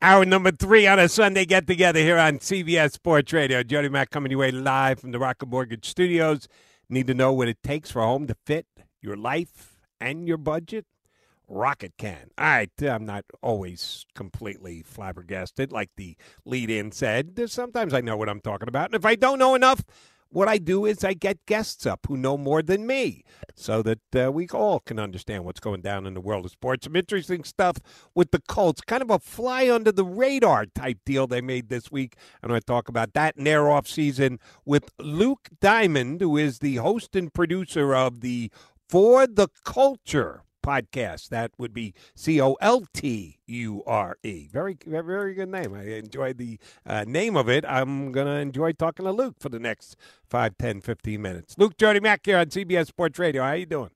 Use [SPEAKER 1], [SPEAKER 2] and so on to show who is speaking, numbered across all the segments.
[SPEAKER 1] Hour number three on a Sunday get together here on CBS Sports Radio. Jody Mack coming your way live from the Rocket Mortgage Studios. Need to know what it takes for a home to fit your life and your budget? Rocket can. All right, uh, I'm not always completely flabbergasted, like the lead in said. Sometimes I know what I'm talking about. And if I don't know enough, what I do is I get guests up who know more than me so that uh, we all can understand what's going down in the world of sports. Some interesting stuff with the Colts, kind of a fly under the radar type deal they made this week. And to talk about that in their off season with Luke Diamond, who is the host and producer of the For the COLTure podcast. That would be C O L T U R E. Very, very good name. I enjoyed the uh, name of it. I'm going to enjoy talking to Luke for the next 5, 10, 15 minutes. Luke Jody Mack here on CBS Sports Radio. How you doing?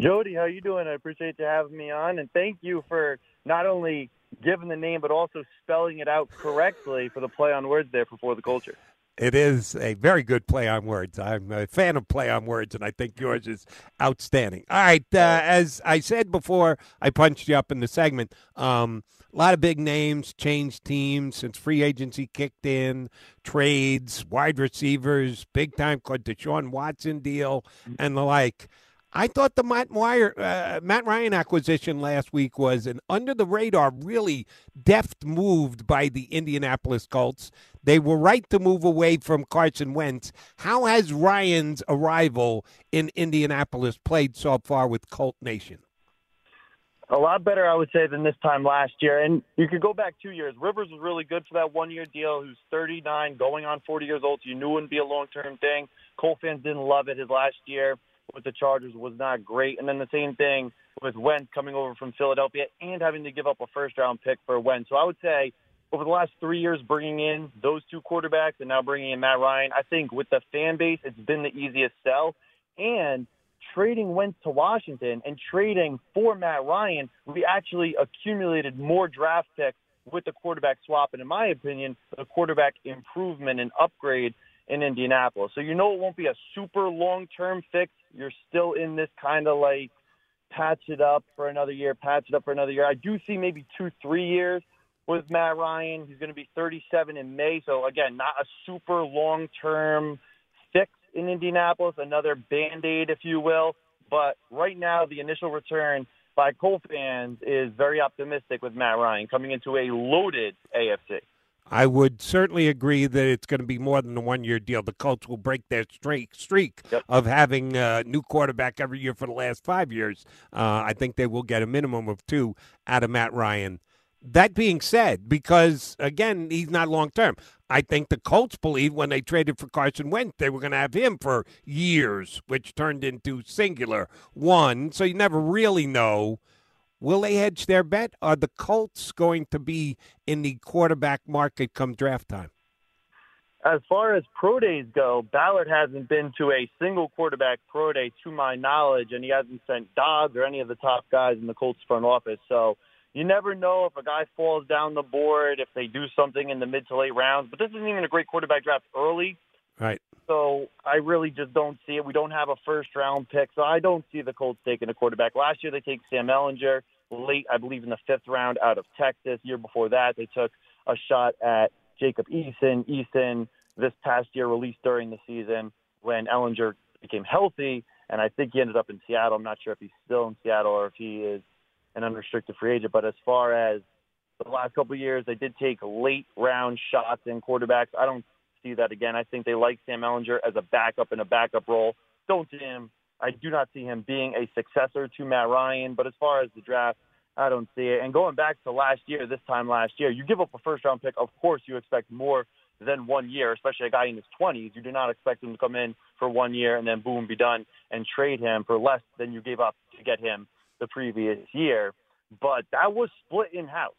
[SPEAKER 2] Jody, how you doing? I appreciate you having me on, and thank you for not only giving the name but also spelling it out correctly for the play on words there for the culture.
[SPEAKER 1] It is a very good play on words. I'm a fan of play on words, and I think yours is outstanding. All right, uh, as I said before, I punched you up in the segment. Um, a lot of big names changed teams since free agency kicked in, trades, wide receivers, big time the Deshaun Watson deal, and the like. I thought the Matt, Wire, uh, Matt Ryan acquisition last week was an under the radar, really deft move by the Indianapolis Colts. They were right to move away from Carson Wentz. How has Ryan's arrival in Indianapolis played so far with Colt Nation?
[SPEAKER 2] A lot better, I would say, than this time last year. And you could go back two years. Rivers was really good for that one year deal. Who's 39, going on 40 years old. So you knew it wouldn't be a long term thing. Colt fans didn't love it his last year with the Chargers was not great. And then the same thing with Wentz coming over from Philadelphia and having to give up a first round pick for Wentz. So I would say over the last three years, bringing in those two quarterbacks and now bringing in Matt Ryan, I think with the fan base, it's been the easiest sell. And trading Wentz to Washington and trading for Matt Ryan, we actually accumulated more draft picks with the quarterback swap. And in my opinion, the quarterback improvement and upgrade in Indianapolis. So you know it won't be a super long-term fix. You're still in this kind of like patch it up for another year, patch it up for another year. I do see maybe two, three years with Matt Ryan. He's going to be 37 in May. So again, not a super long-term fix in Indianapolis, another band-aid, if you will. But right now, the initial return by Colt fans is very optimistic with Matt Ryan coming into a loaded AFC.
[SPEAKER 1] I would certainly agree that it's going to be more than a one year deal. The Colts will break their streak, streak
[SPEAKER 2] yep.
[SPEAKER 1] of having a new quarterback every year for the last five years. Uh, I think they will get a minimum of two out of Matt Ryan. That being said, because again, he's not long term. I think the Colts believed when they traded for Carson Wentz, they were going to have him for years, which turned into singular one. So you never really know Will they hedge their bet? Are the Colts going to be in the quarterback market come draft time?
[SPEAKER 2] As far as pro days go, Ballard hasn't been to a single quarterback pro day to my knowledge, and he hasn't sent Dodds or any of the top guys in the Colts front office. So you never know if a guy falls down the board, if they do something in the mid to late rounds. But this isn't even a great quarterback draft early.
[SPEAKER 1] Right.
[SPEAKER 2] So I really just don't see it. We don't have a first round pick, so I don't see the Colts taking a quarterback. Last year they take Sam Ehlinger late, I believe, in the fifth round out of Texas. Year before that, they took a shot at Jacob Eason. Eason this past year released during the season when Ehlinger became healthy, and I think he ended up in Seattle. I'm not sure if he's still in Seattle or if he is an unrestricted free agent. But as far as the last couple of years, they did take late round shots in quarterbacks. I don't see that again. I think they like Sam Ehlinger as a backup in a backup role. Don't see him I do not see him being a successor to Matt Ryan. But as far as the draft, I don't see it. And going back to last year, this time last year, you give up a first round pick. Of course, you expect more than one year, especially a guy in his 20s. You do not expect him to come in for one year and then boom, be done and trade him for less than you gave up to get him the previous year. But that was split in house.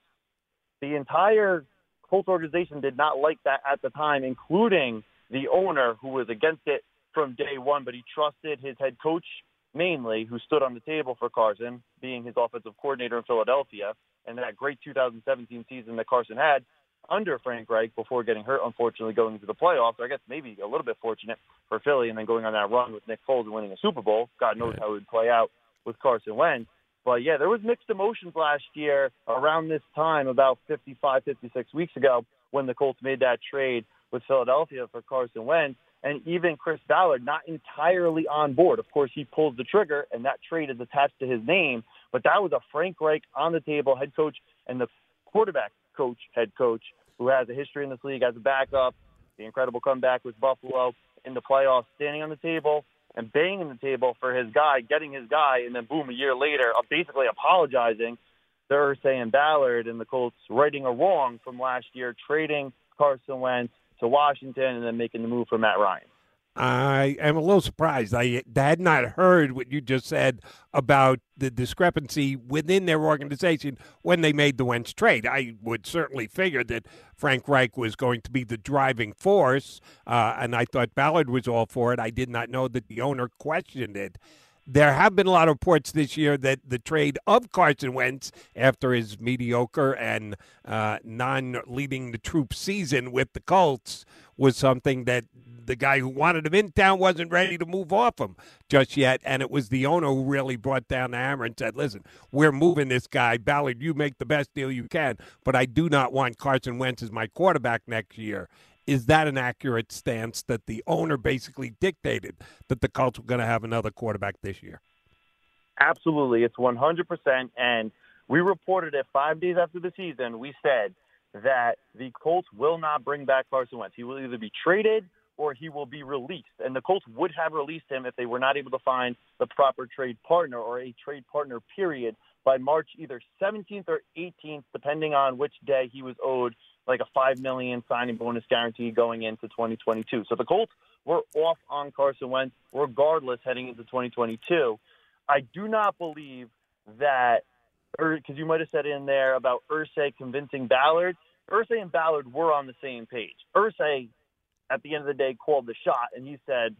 [SPEAKER 2] The entire Colts organization did not like that at the time, including the owner who was against it from day one, but he trusted his head coach mainly, who stood on the table for Carson, being his offensive coordinator in Philadelphia, and that great 2017 season that Carson had under Frank Reich before getting hurt, unfortunately, going into the playoffs. I guess maybe a little bit fortunate for Philly, and then going on that run with Nick Foles and winning a Super Bowl. God knows how it would play out with Carson Wentz. But yeah, there was mixed emotions last year around this time, about 55, 56 weeks ago, when the Colts made that trade with Philadelphia for Carson Wentz and even Chris Ballard not entirely on board. Of course, he pulls the trigger, and that trade is attached to his name. But that was a Frank Reich on the table head coach and the quarterback coach head coach who has a history in this league as a backup. The incredible comeback with Buffalo in the playoffs, standing on the table and banging the table for his guy, getting his guy, and then boom, a year later, uh, basically apologizing to Irsay and Ballard and the Colts righting a wrong from last year, trading Carson Wentz to Washington and then making the move for Matt Ryan.
[SPEAKER 1] I am a little surprised. I had not heard what you just said about the discrepancy within their organization when they made the Wentz trade. I would certainly figure that Frank Reich was going to be the driving force, uh, and I thought Ballard was all for it. I did not know that the owner questioned it. There have been a lot of reports this year that the trade of Carson Wentz after his mediocre and uh, non leading the troop season with the Colts was something that the guy who wanted him in town wasn't ready to move off him just yet. And it was the owner who really brought down the hammer and said, listen, we're moving this guy. Ballard, you make the best deal you can, but I do not want Carson Wentz as my quarterback next year is that an accurate stance that the owner basically dictated that the Colts were going to have another quarterback this year?
[SPEAKER 2] Absolutely. It's 100%. And we reported it five days after the season. We said that the Colts will not bring back Carson Wentz. He will either be traded or he will be released. And the Colts would have released him if they were not able to find the proper trade partner or a trade partner period by March either 17th or 18th, depending on which day he was owed like a five million signing bonus guarantee going into 2022. So the Colts were off on Carson Wentz regardless heading into 2022. I do not believe that, er, because you might have said in there about Irsay convincing Ballard. Irsay and Ballard were on the same page. Irsay, at the end of the day, called the shot, and he said,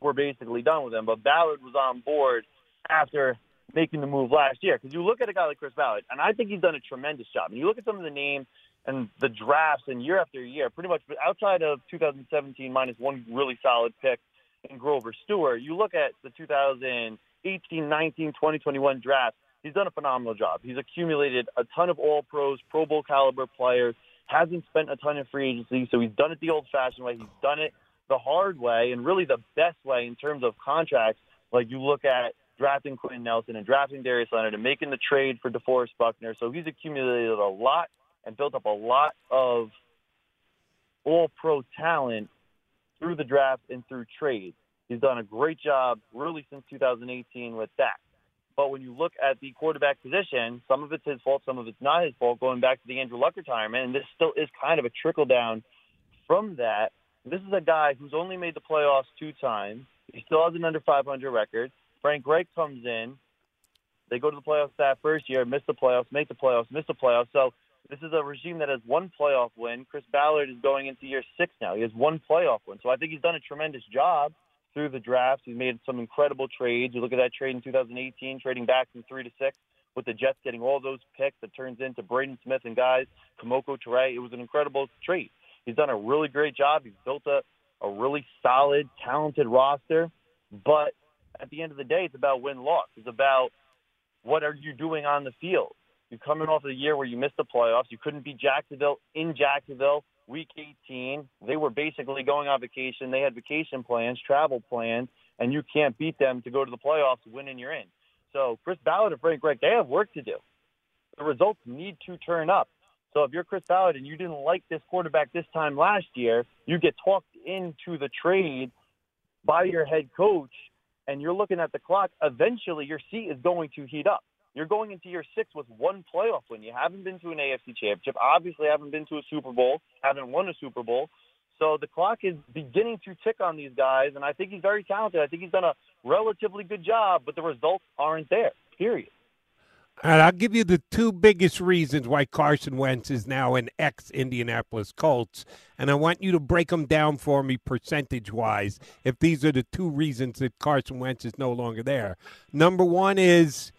[SPEAKER 2] "We're basically done with him." But Ballard was on board after making the move last year. Because you look at a guy like Chris Ballard, and I think he's done a tremendous job. And you look at some of the names and the drafts and year after year, pretty much but outside of 2017 minus one really solid pick in Grover Stewart, you look at the 2018, 19, 20, 21 draft, he's done a phenomenal job. He's accumulated a ton of all pros, Pro Bowl caliber players, hasn't spent a ton of free agency, so he's done it the old fashioned way. He's done it the hard way and really the best way in terms of contracts. Like you look at drafting Quenton Nelson and drafting Darius Leonard and making the trade for DeForest Buckner. So he's accumulated a lot and built up a lot of all pro talent through the draft and through trades. He's done a great job really since 2018 with that. But when you look at the quarterback position, some of it's his fault, some of it's not his fault, going back to the Andrew Luck retirement, and this still is kind of a trickle down from that. This is a guy who's only made the playoffs two times. He still has an under 500 record. Frank Reich comes in. They go to the playoffs that first year, miss the playoffs, make the playoffs, miss the playoffs. So this is a regime that has one playoff win. Chris Ballard is going into year six now. He has one playoff win. So I think he's done a tremendous job through the drafts. He's made some incredible trades. You look at that trade in 2018, trading back from three to six with the Jets getting all those picks that turns into Braden Smith and guys, Kemoko Turay. It was an incredible trade. He's done a really great job. He's built a, a really solid, talented roster. But at the end of the day, it's about win-loss. It's about what are you doing on the field. You're coming off of a year where you missed the playoffs. You couldn't beat Jacksonville in Jacksonville week 18. They were basically going on vacation. They had vacation plans, travel plans, and you can't beat them to go to the playoffs, win, and you're in. So Chris Ballard and Frank Reich, they have work to do. The results need to turn up. So if you're Chris Ballard and you didn't like this quarterback this time last year, you get talked into the trade by your head coach, and you're looking at the clock. Eventually, your seat is going to heat up. You're going into year six with one playoff win. You haven't been to an AFC championship. Obviously, haven't been to a Super Bowl. Haven't won a Super Bowl. So the clock is beginning to tick on these guys, and I think he's very talented. I think he's done a relatively good job, but the results aren't there. Period.
[SPEAKER 1] And I'll give you the two biggest reasons why Carson Wentz is now an ex Indianapolis Colts. And I want you to break them down for me percentage wise if these are the two reasons that Carson Wentz is no longer there. Number one is.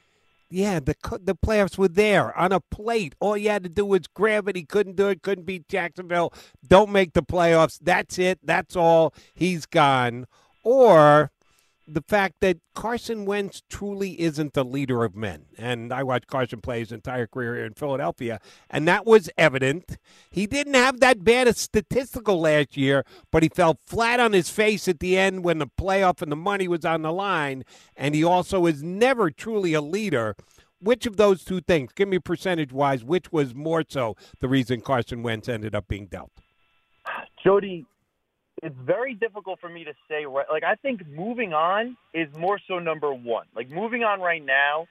[SPEAKER 1] Yeah, the the playoffs were there on a plate. All you had to do was grab it. He couldn't do it. Couldn't beat Jacksonville. Don't make the playoffs. That's it. That's all. He's gone. Or the fact that Carson Wentz truly isn't the leader of men. And I watched Carson play his entire career in Philadelphia, and that was evident. He didn't have that bad a statistical last year, but he fell flat on his face at the end when the playoff and the money was on the line. And he also is never truly a leader. Which of those two things, give me percentage wise, which was more so the reason Carson Wentz ended up being dealt?
[SPEAKER 2] Jody, it's very difficult for me to say right like I think moving on is more so number one. Like moving on right now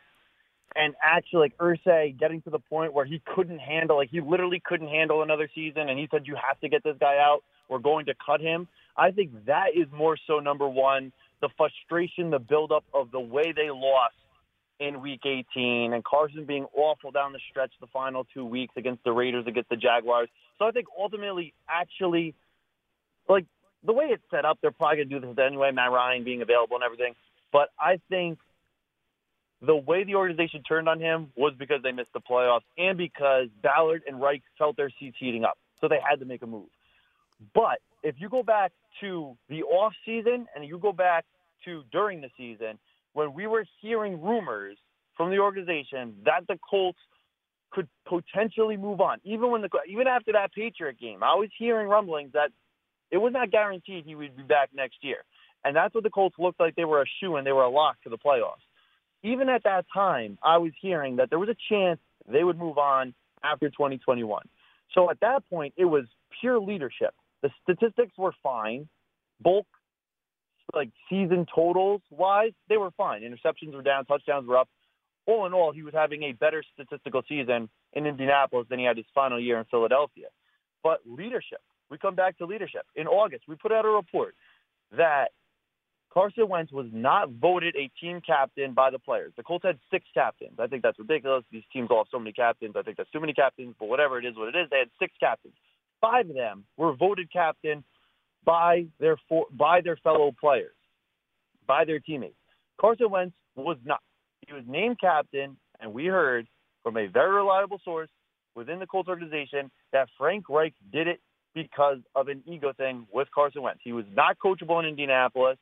[SPEAKER 2] and actually like Irsay getting to the point where he couldn't handle like he literally couldn't handle another season and he said you have to get this guy out. We're going to cut him. I think that is more so number one. The frustration, the buildup of the way they lost in week 18 and Carson being awful down the stretch the final two weeks against the Raiders, against the Jaguars. So I think ultimately actually like the way it's set up, they're probably going to do this anyway, Matt Ryan being available and everything. But I think the way the organization turned on him was because they missed the playoffs and because Ballard and Reich felt their seats heating up. So they had to make a move. But if you go back to the off season and you go back to during the season, when we were hearing rumors from the organization that the Colts could potentially move on, even when the even after that Patriot game, I was hearing rumblings that it was not guaranteed he would be back next year. And that's what the Colts looked like they were a shoe and they were a lock for the playoffs. Even at that time, I was hearing that there was a chance they would move on after 2021. So at that point, it was pure leadership. The statistics were fine. Bulk, like season totals wise, they were fine. Interceptions were down, touchdowns were up. All in all, he was having a better statistical season in Indianapolis than he had his final year in Philadelphia. But leadership, we come back to leadership. In August, we put out a report that Carson Wentz was not voted a team captain by the players. The Colts had six captains. I think that's ridiculous. These teams all have so many captains. I think that's too many captains, but whatever it is, what it is, they had six captains. Five of them were voted captain by their for, by their fellow players, by their teammates. Carson Wentz was not. He was named captain, and we heard from a very reliable source within the Colts organization that Frank Reich did it because of an ego thing with Carson Wentz. He was not coachable in Indianapolis.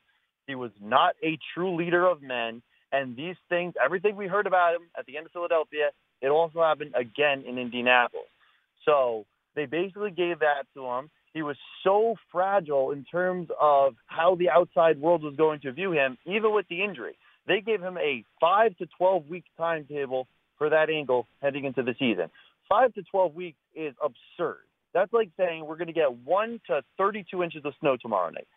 [SPEAKER 2] He was not a true leader of men. And these things, everything we heard about him at the end of Philadelphia, it also happened again in Indianapolis. So they basically gave that to him. He was so fragile in terms of how the outside world was going to view him, even with the injury. They gave him a 5 to 12 week timetable for that angle heading into the season. 5 to 12 weeks is absurd. That's like saying we're going to get one to 32 inches of snow tomorrow night.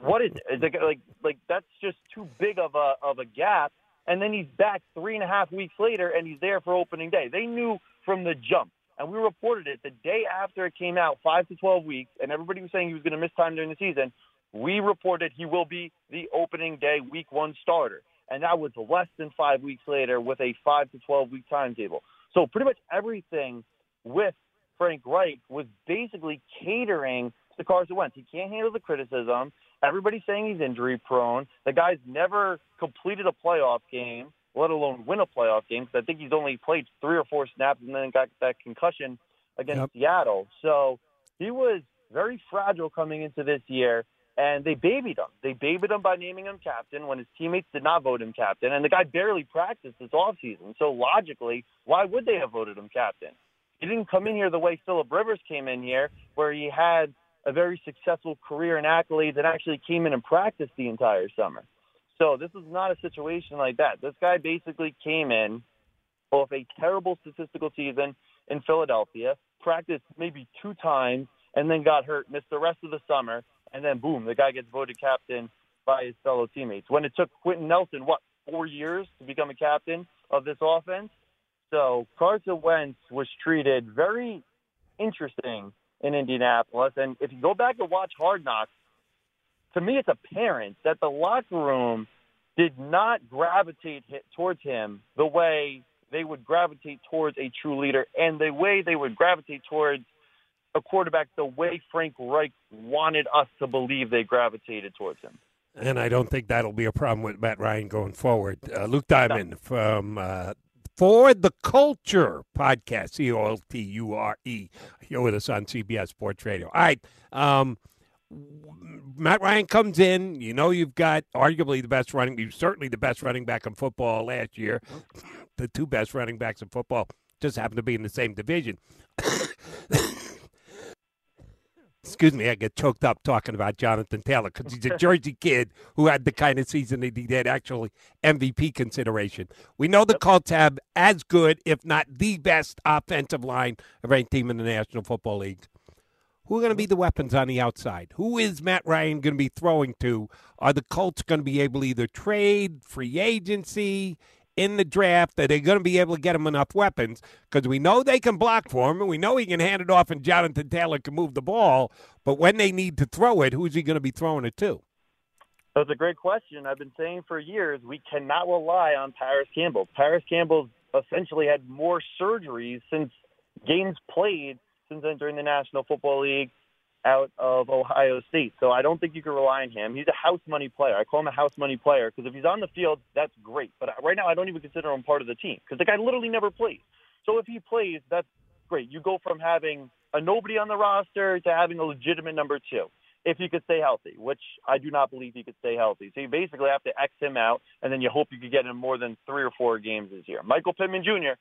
[SPEAKER 2] what is it? It like like that's just too big of a of a gap? And then he's back three and a half weeks later, and he's there for opening day. They knew from the jump, and we reported it the day after it came out, five to 12 weeks, and everybody was saying he was going to miss time during the season. We reported he will be the opening day, week one starter, and that was less than five weeks later with a five to 12 week timetable. So pretty much everything with Frank Reich was basically catering to Carson Wentz. He can't handle the criticism. Everybody's saying he's injury prone. The guy's never completed a playoff game, let alone win a playoff game, because I think he's only played three or four snaps and then got that concussion against yep. Seattle. So he was very fragile coming into this year, and they babied him. They babied him by naming him captain when his teammates did not vote him captain, and the guy barely practiced this offseason. So logically, why would they have voted him captain? He didn't come in here the way Philip Rivers came in here, where he had a very successful career and accolades and actually came in and practiced the entire summer. So this is not a situation like that. This guy basically came in off a terrible statistical season in Philadelphia, practiced maybe two times, and then got hurt, missed the rest of the summer, and then boom, the guy gets voted captain by his fellow teammates. When it took Quenton Nelson, what, four years to become a captain of this offense? So Carson Wentz was treated very interesting in Indianapolis. And if you go back and watch Hard Knocks, to me, it's apparent that the locker room did not gravitate towards him the way they would gravitate towards a true leader, and the way they would gravitate towards a quarterback, the way Frank Reich wanted us to believe they gravitated towards him.
[SPEAKER 1] And I don't think that'll be a problem with Matt Ryan going forward. Uh, Luke Diamond no. from uh, For the COLTure podcast, C O L T U R E, here with us on CBS Sports Radio. All right. Um, Matt Ryan comes in. You know you've got arguably the best running, you certainly the best running back in football last year. The two best running backs in football just happen to be in the same division. Excuse me, I get choked up talking about Jonathan Taylor because he's a Jersey kid who had the kind of season that he did, actually MVP consideration. We know the Colts have as good, if not the best, offensive line of any team in the National Football League. Who are going to be the weapons on the outside? Who is Matt Ryan going to be throwing to? Are the Colts going to be able to either trade, free agency, in the draft? that they're going to be able to get him enough weapons? Because we know they can block for him, and we know he can hand it off, and Jonathan Taylor can move the ball. But when they need to throw it, who's he going to be throwing it to?
[SPEAKER 2] That's a great question. I've been saying for years we cannot rely on Parris Campbell. Parris Campbell's essentially had more surgeries since games played since entering the National Football League out of Ohio State. So I don't think you can rely on him. He's a house money player. I call him a house money player because if he's on the field, that's great. But right now, I don't even consider him part of the team because the guy literally never plays. So if he plays, that's great. You go from having a nobody on the roster to having a legitimate number two if he could stay healthy, which I do not believe he could stay healthy. So you basically have to X him out, and then you hope you could get him more than three or four games this year. Michael Pittman Jr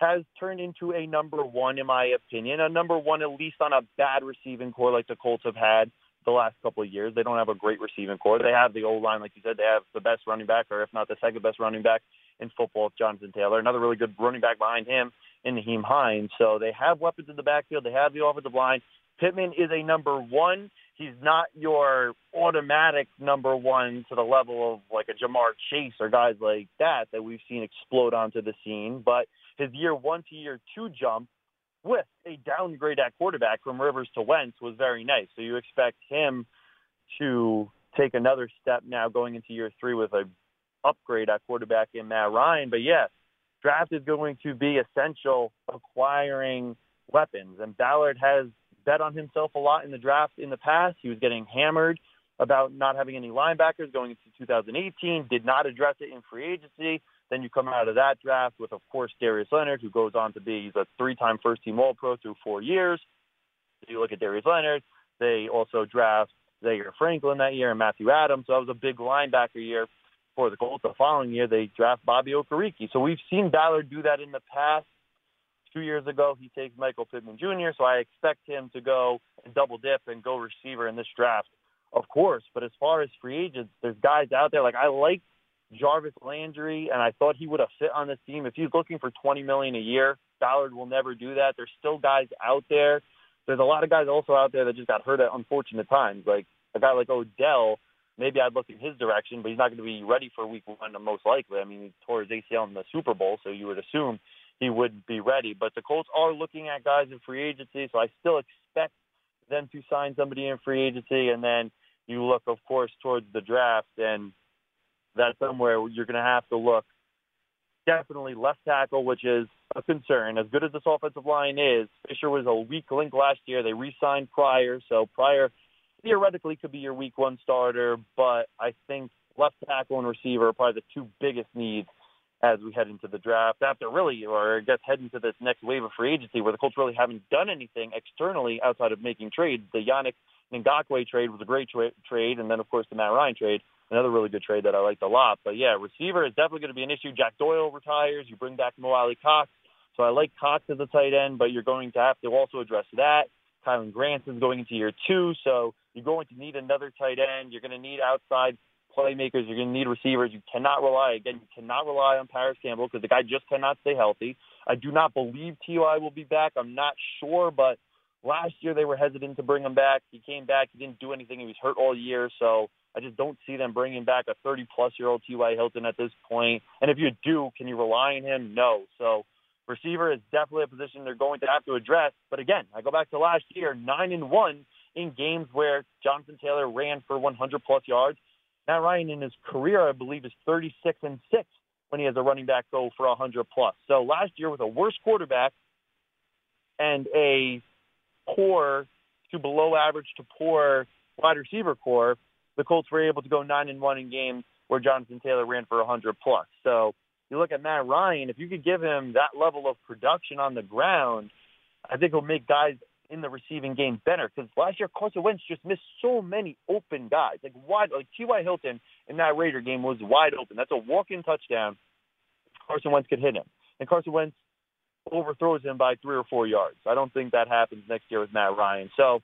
[SPEAKER 2] has turned into a number one, in my opinion, a number one at least on a bad receiving core like the Colts have had the last couple of years. They don't have a great receiving core. They have the old line, like you said. They have the best running back, or if not the second best running back in football, Jonathan Taylor. Another really good running back behind him in Nyheim Hines. So they have weapons in the backfield. They have the offensive line. Pittman is a number one. He's not your automatic number one to the level of like a Ja'Marr Chase or guys like that that we've seen explode onto the scene, but – his year one to year two jump with a downgrade at quarterback from Rivers to Wentz was very nice. So you expect him to take another step now going into year three with a upgrade at quarterback in Matt Ryan. But yes, draft is going to be essential acquiring weapons. And Ballard has bet on himself a lot in the draft in the past. He was getting hammered about not having any linebackers going into 2018, did not address it in free agency. Then you come out of that draft with, of course, Darius Leonard, who goes on to be he's a three-time first-team All-Pro through four years. You look at Darius Leonard. They also draft Zaire Franklin that year and Matthew Adams. So that was a big linebacker year for the Colts. The following year, they draft Bobby Okereke. So we've seen Ballard do that in the past. Two years ago, he takes Michael Pittman Jr., so I expect him to go and double dip and go receiver in this draft, of course. But as far as free agents, there's guys out there. Like, I like Jarvis Landry, and I thought he would have fit on this team. If he's looking for 20 million a year, Ballard will never do that. There's still guys out there. There's a lot of guys also out there that just got hurt at unfortunate times. Like a guy like Odell, maybe I'd look in his direction, but he's not going to be ready for Week One, most likely. I mean, he tore his ACL in the Super Bowl, so you would assume he would be ready. But the Colts are looking at guys in free agency, so I still expect them to sign somebody in free agency, and then you look, of course, towards the draft and that's somewhere you're going to have to look. Definitely left tackle, which is a concern. As good as this offensive line is, Fisher was a weak link last year. They re-signed Pryor, so Pryor theoretically could be your week one starter, but I think left tackle and receiver are probably the two biggest needs as we head into the draft. After really, or I guess head into this next wave of free agency where the Colts really haven't done anything externally outside of making trades. The Yannick Ngakoue trade was a great tra- trade, and then of course the Matt Ryan trade another really good trade that I liked a lot. But yeah, receiver is definitely going to be an issue. Jack Doyle retires. You bring back Mo Alie-Cox. So I like Cox as a tight end, but you're going to have to also address that. Kylen is going into year two, so you're going to need another tight end. You're going to need outside playmakers. You're going to need receivers. You cannot rely, again, you cannot rely on Parris Campbell because the guy just cannot stay healthy. I do not believe T.Y. will be back. I'm not sure, but last year they were hesitant to bring him back. He came back. He didn't do anything. He was hurt all year, so I just don't see them bringing back a 30 plus year old T.Y. Hilton at this point. And if you do, can you rely on him? No. So receiver is definitely a position they're going to have to address. But again, I go back to last year, nine and one in games where Jonathan Taylor ran for 100 plus yards. Matt Ryan in his career, I believe, is 36 and six when he has a running back go for 100 plus. So last year with a worse quarterback and a poor to below average to poor wide receiver core, the Colts were able to go nine and one in games where Jonathan Taylor ran for 100 plus. So you look at Matt Ryan, if you could give him that level of production on the ground, I think it'll make guys in the receiving game better. Because last year Carson Wentz just missed so many open guys, like wide, like T.Y. Hilton in that Raider game was wide open. That's a walk-in touchdown. Carson Wentz could hit him, and Carson Wentz overthrows him by three or four yards. I don't think that happens next year with Matt Ryan. So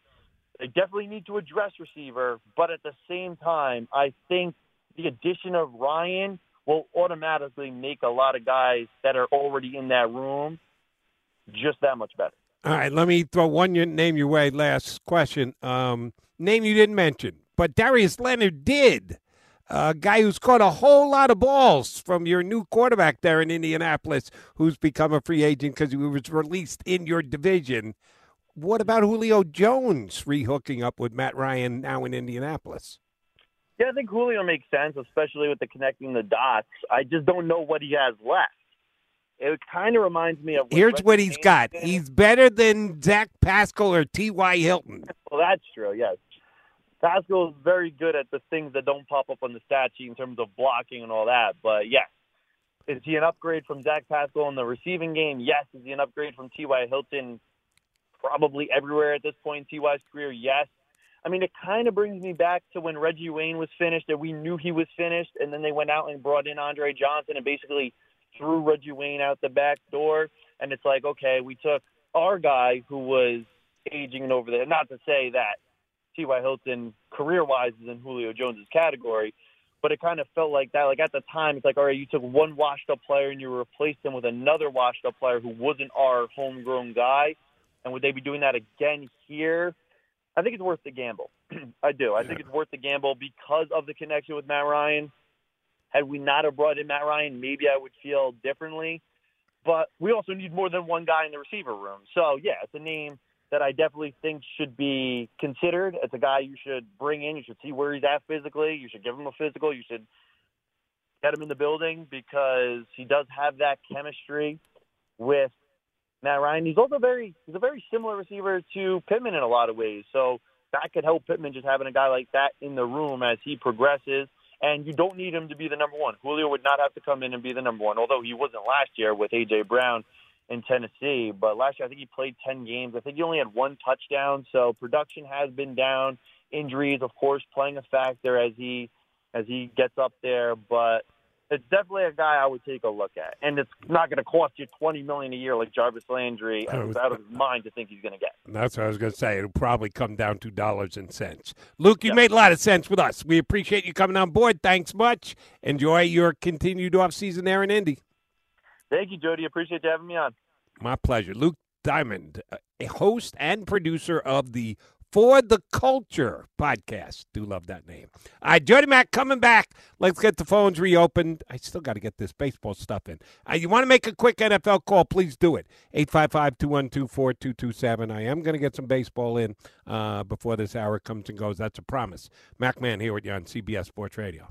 [SPEAKER 2] they definitely need to address receiver, but at the same time, I think the addition of Ryan will automatically make a lot of guys that are already in that room just that much better.
[SPEAKER 1] All right, let me throw one name your way. Last question. Um, name you didn't mention, but Darius Leonard did. A guy who's caught a whole lot of balls from your new quarterback there in Indianapolis, who's become a free agent because he was released in your division. What about Julio Jones rehooking up with Matt Ryan now in Indianapolis?
[SPEAKER 2] Yeah, I think Julio makes sense, especially with the connecting the dots. I just don't know what he has left. It kind of reminds me of.
[SPEAKER 1] Here's what he's got. He's better than Zach Pascal or T.Y. Hilton.
[SPEAKER 2] well, that's true. Yes, Pascal is very good at the things that don't pop up on the stat sheet in terms of blocking and all that. But yes, is he an upgrade from Zach Pascal in the receiving game? Yes. Is he an upgrade from T.Y. Hilton? Probably everywhere at this point in T.Y.'s career. Yes. I mean, it kind of brings me back to when Reggie Wayne was finished, and we knew he was finished, and then they went out and brought in Andre Johnson and basically threw Reggie Wayne out the back door. And it's like, okay, we took our guy who was aging and over there. Not to say that T.Y. Hilton, career-wise, is in Julio Jones's category, but it kind of felt like that. Like at the time, it's like, all right, you took one washed-up player and you replaced him with another washed-up player who wasn't our homegrown guy. And would they be doing that again here? I think it's worth the gamble. I do. I yeah. think it's worth the gamble because of the connection with Matt Ryan. Had we not have brought in Matt Ryan, maybe I would feel differently. But we also need more than one guy in the receiver room. So yeah, it's a name that I definitely think should be considered. It's a guy you should bring in. You should see where he's at physically. You should give him a physical. You should get him in the building because he does have that chemistry with Matt Ryan. He's also very he's a very similar receiver to Pittman in a lot of ways. So that could help Pittman just having a guy like that in the room as he progresses. And you don't need him to be the number one. Julio would not have to come in and be the number one, although he wasn't last year with A.J. Brown in Tennessee. But last year, I think he played 10 games. I think he only had one touchdown. So production has been down. Injuries, of course, playing a factor as he as he gets up there. But it's definitely a guy I would take a look at, and it's not going to cost you twenty million a year like Jarvis Landry. I was out of his mind to think he's going to get.
[SPEAKER 1] That's what I was going to say. It'll probably come down to dollars and cents. Luke, you yep. made a lot of sense with us. We appreciate you coming on board. Thanks much. Enjoy your continued off season there in Indy.
[SPEAKER 2] Thank you, Jody. Appreciate you having me on.
[SPEAKER 1] My pleasure. Luke Diamond, a host and producer of the for the COLTure podcast. Do love that name. All right, Jody Mack coming back. Let's get the phones reopened. I still got to get this baseball stuff in. Uh, you want to make a quick NFL call, please do it. 855 212 4227. I am going to get some baseball in uh, before this hour comes and goes. That's a promise. Mac Man here with you on CBS Sports Radio.